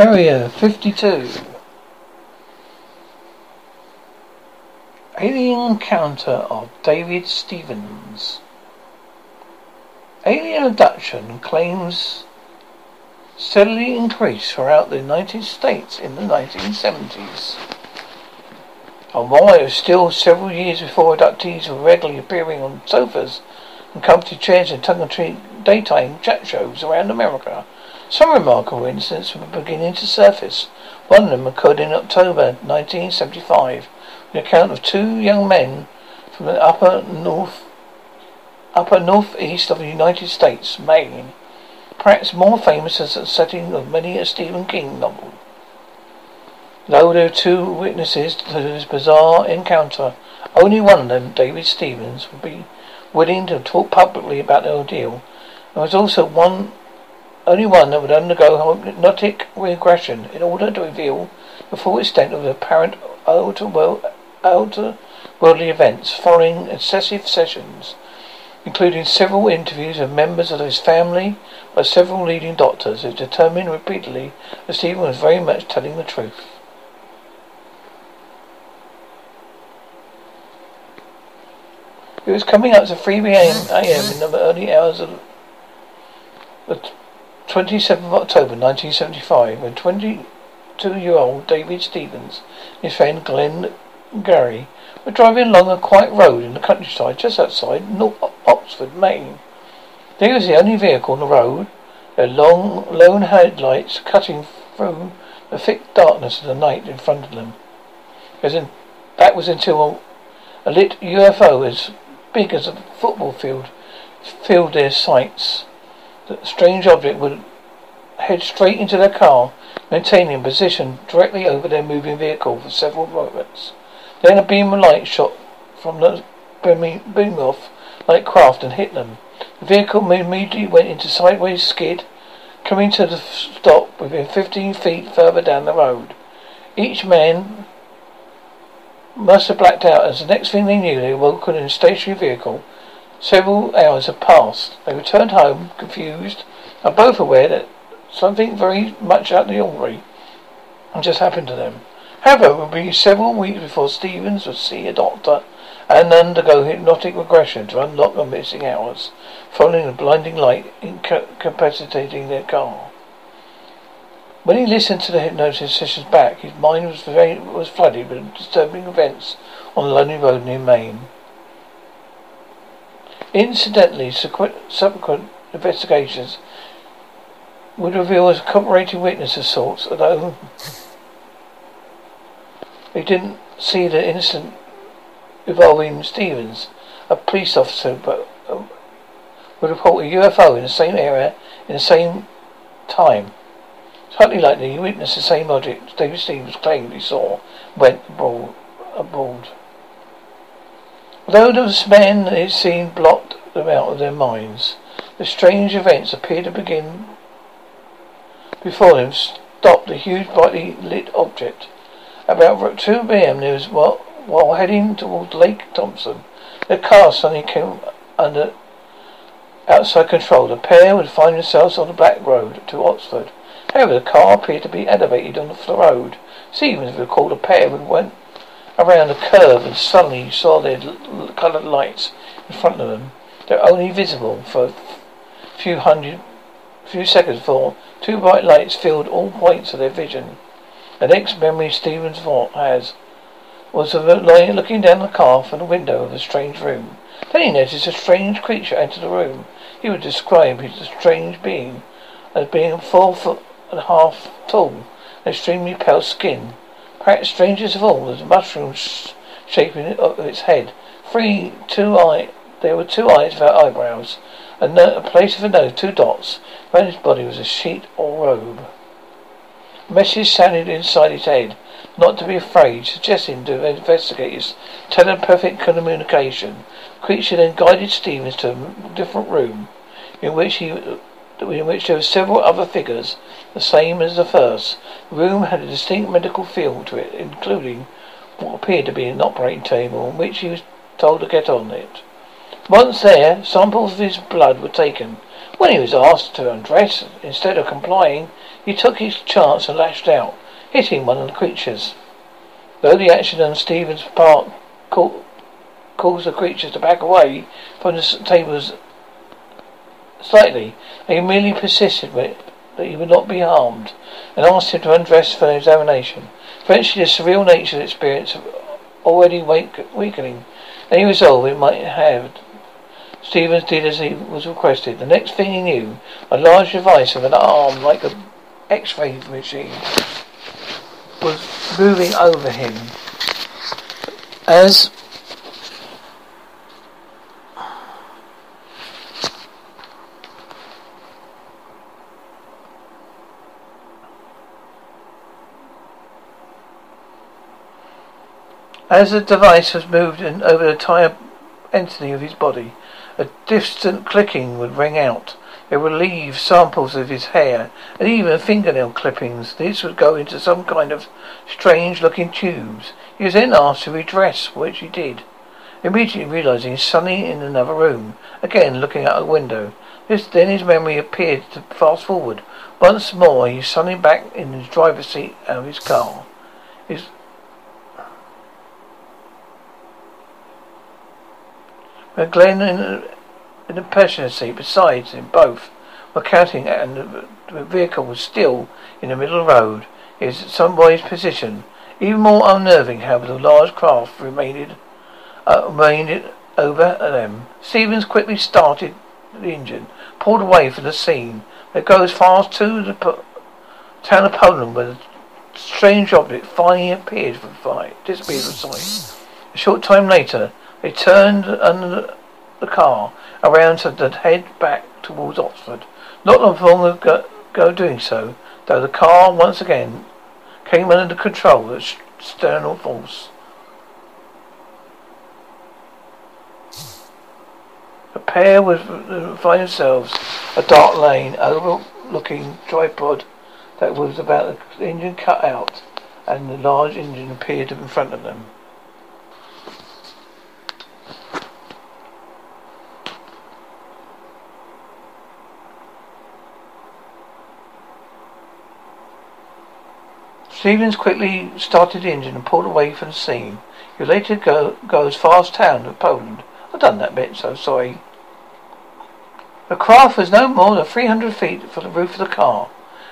Oh, Area 52. Alien Encounter of David Stephens. Alien abduction claims steadily increased throughout the United States in the 1970s. And while it was still several years before abductees were regularly appearing on sofas and comfy chairs in tongue-in-cheek daytime chat shows around America, some remarkable incidents were beginning to surface. One of them occurred in October 1975, the account of two young men from the upper north, upper northeast of the United States, Maine, perhaps more famous as the setting of many a Stephen King novel. Though there were two witnesses to this bizarre encounter, only one of them, David Stephens, would be willing to talk publicly about the ordeal. There was also one, only one that would undergo hypnotic regression in order to reveal the full extent of the apparent outer worldly events following excessive sessions, including several interviews of members of his family by several leading doctors who determined repeatedly that Stephen was very much telling the truth. It was coming up to 3 a.m. in the early hours of the 27th of October 1975 when 22-year-old David Stephens and his friend Glenn Gary were driving along a quiet road in the countryside just outside North Oxford, Maine. They was the only vehicle on the road, their long, lone headlights cutting through the thick darkness of the night in front of them. In, that was until a, a lit UFO as big as a football field filled their sights. The strange object would head straight into their car, maintaining position directly over their moving vehicle for several moments. Then a beam of light shot from the beam off like craft and hit them. The vehicle immediately went into sideways skid, coming to the stop within 15 feet further down the road. Each man must have blacked out as the next thing they knew they woke in a stationary vehicle. Several hours had passed. They returned home, confused, and both aware that something very much out of the ordinary had just happened to them. However, it would be several weeks before Stephens would see a doctor and undergo hypnotic regression to unlock the missing hours, following the blinding light incapacitating their car. When he listened to the hypnosis sessions back, his mind was very, was flooded with disturbing events on the lonely road near Maine. Incidentally, subsequent investigations would reveal a corroborating witness of sorts, although he didn't see the incident involving Stephens, a police officer, but um, would report a UFO in the same area in the same time. It's highly likely he witnessed the same object David Stephens claimed he saw went abroad. abroad. Although those men it seemed, blocked them out of their minds, the strange events appeared to begin before them stopped a huge brightly lit object. About 2 p.m. news while, while heading towards Lake Thompson, the car suddenly came under outside control. The pair would find themselves on the back road to Oxford. However, the car appeared to be elevated on the road. Stephens recalled a pair who went around a curve and suddenly you saw their coloured lights in front of them. They're only visible for a few hundred, few seconds before two bright lights filled all points of their vision. The next memory Stephens has was of looking down the car from the window of a strange room. Then he noticed a strange creature enter the room. He would describe his strange being as being four foot and a half tall, and extremely pale skin. Perhaps strangest of all was the mushroom sh- shaping of its head. Three, two eye, there were two eyes without eyebrows. A, no- a place of a nose, two dots. Around his body was a sheet or robe. A message sounded inside his head. Not to be afraid, suggesting to investigate investigators telepathic communication. Creature then guided Stephens to a different room, in which he in which there were several other figures, the same as the first. The room had a distinct medical feel to it, including what appeared to be an operating table on which he was told to get on it. Once there, samples of his blood were taken. When he was asked to undress, instead of complying, He took his chance and lashed out, hitting one of the creatures. Though the action on Stephens' part caused the creatures to back away from the tables slightly, they merely persisted with that he would not be harmed, and asked him to undress for examination. Eventually, the surreal nature of the experience already weakening, any resolve it might have, Stephens did as he was requested. The next thing he knew, a large device of an arm like an X-ray machine was moving over him. As As the device was moved over the entire entity of his body, a distant clicking would ring out. It would leave samples of his hair and even fingernail clippings. These would go into some kind of strange looking tubes. He was then asked to redress, which he did. Immediately realizing Sonny in another room, again looking out a window. This, then his memory appeared to fast forward. Once more he Sonny back in his driver's seat of his car. His But Glenn in, the passenger seat besides him both were counting and the vehicle was still in the middle of the road. Is somebody's position. Even more unnerving, however, the large craft remained, uh, remained over them. Stephens quickly started the engine, pulled away from the scene. It goes fast to the town of Poland where the strange object finally appeared from sight, disappeared from sight. A short time later, they turned under the car around to head back towards Oxford. Not long ago, ago doing so, though the car once again came under control of external force. The pair would find themselves a dark lane overlooking tripod that was about the engine cut out and the large engine appeared in front of them. Stephens quickly started the engine and pulled away from the scene. He later go, as far as town of Poland. I've done that bit, so sorry. The craft was no more than 300 feet from the roof of the car.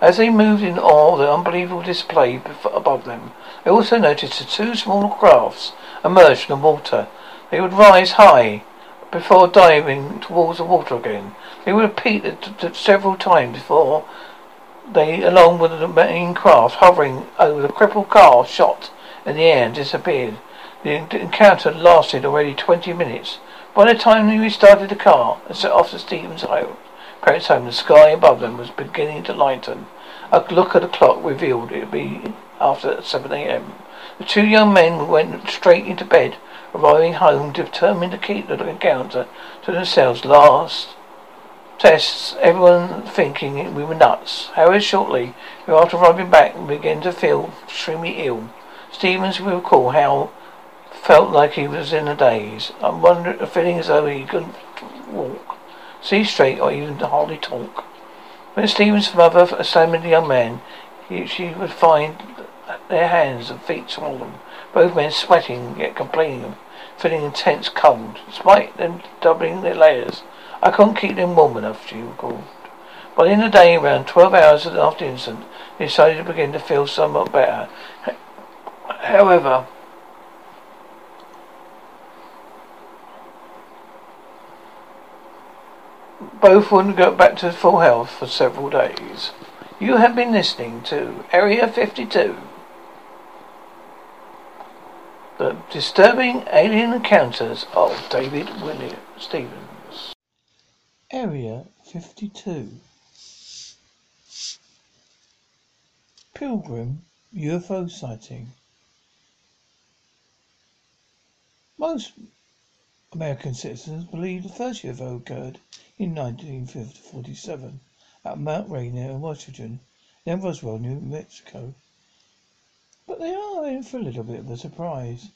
As they moved in awe of the unbelievable display above them, they also noticed that two small crafts emerged from the water. They would rise high before diving towards the water again. They would repeat it several times before they, along with the main craft hovering over the crippled car, shot in the air and disappeared. The encounter lasted already twenty minutes. By the time they restarted the car and set off to Stephens' home, parents' home, the sky above them was beginning to lighten. A look at the clock revealed it would be after 7 a.m. The two young men went straight into bed, arriving home determined to keep the encounter to themselves last tests, everyone thinking we were nuts. However, shortly after arriving back, we began to feel extremely ill. Stephens, we recall how felt like he was in a daze. I wonder, feeling as though he couldn't walk, see straight, or even hardly talk. When Stephens' mother examined the young man, he, she would find their hands and feet swollen. Both men sweating yet complaining feeling intense cold, despite them doubling their layers. I couldn't keep them warm enough, she recalled. But in the day, around twelve hours after the incident, he decided to begin to feel somewhat better. However, both wouldn't go back to full health for several days. You have been listening to Area 52. The disturbing alien encounters of David William Stephens. Area 52 Pilgrim UFO sighting Most American citizens believe the first UFO occurred in 1947 at Mount Rainier in Washington, then Roswell, New Mexico. But they are in for a little bit of a surprise.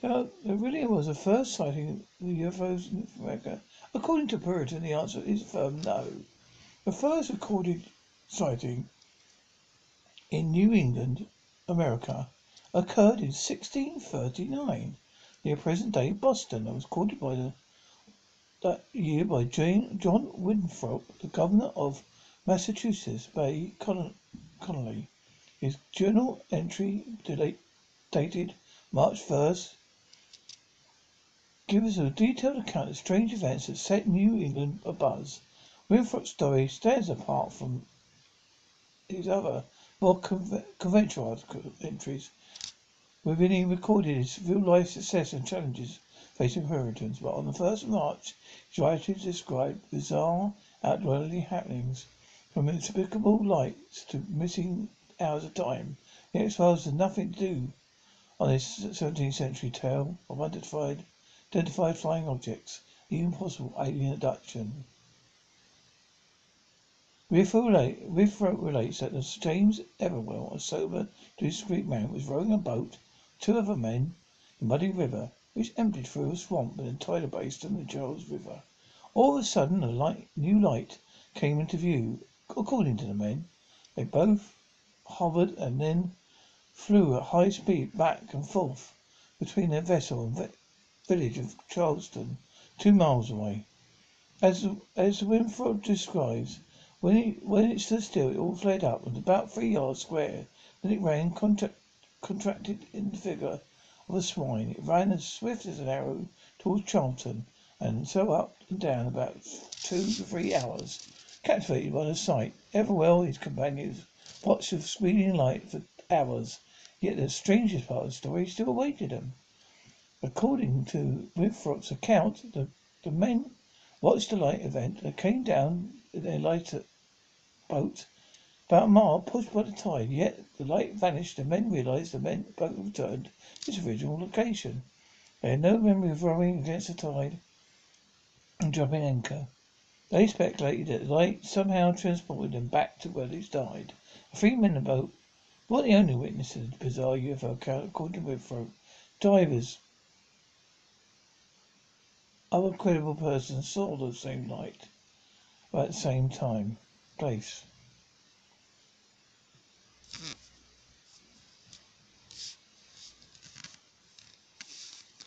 There, there really was a first sighting of the UFOs in America According to Puritan, the answer is firm no. The first recorded sighting in New England, America, occurred in 1639, near present day Boston, and was recorded by the, that year by Jane, John Winthrop, the governor of Massachusetts Bay Colony. His journal entry dated March 1st gives a detailed account of strange events that set New England abuzz. Winthrop's story stands apart from his other, more conventional entries, within he recorded his real-life success and challenges facing Puritans. But on the 1st of March, his writings describe bizarre, outwardly happenings, from inexplicable lights to missing hours of time. The X-Files had nothing to do on this 17th century tale of unidentified identified flying objects, even possible alien abduction. Winthrop relates that James Everell, a sober, discreet man, was rowing a boat two other men in Muddy River, which emptied through a swamp and tidal basin of the Charles River. All of a sudden a light, new light came into view. According to the men, they both hovered and then flew at high speed back and forth between their vessel and the village of Charlestown, two miles away. As as Winthrop describes, when it when it stood still, it all flared up and about three yards square. Then it ran contra- contracted in the figure of a swine. It ran as swift as an arrow towards Charlestown, and so up and down about two to three hours. Captivated by the sight, Everell his companions watched the speeding light for hours. Yet the strangest part of the story still awaited them. According to Winthrop's account, the, the men watched the light event and came down in their lighter boat about a mile, pushed by the tide. Yet the light vanished. The men realized the men boat returned to its original location. They had no memory of rowing against the tide and dropping anchor. They speculated that the light somehow transported them back to where they died. The three men in the boat weren't the only witnesses to the bizarre UFO account, according to Winthrop. Divers, other credible persons saw the same light at the same time, place.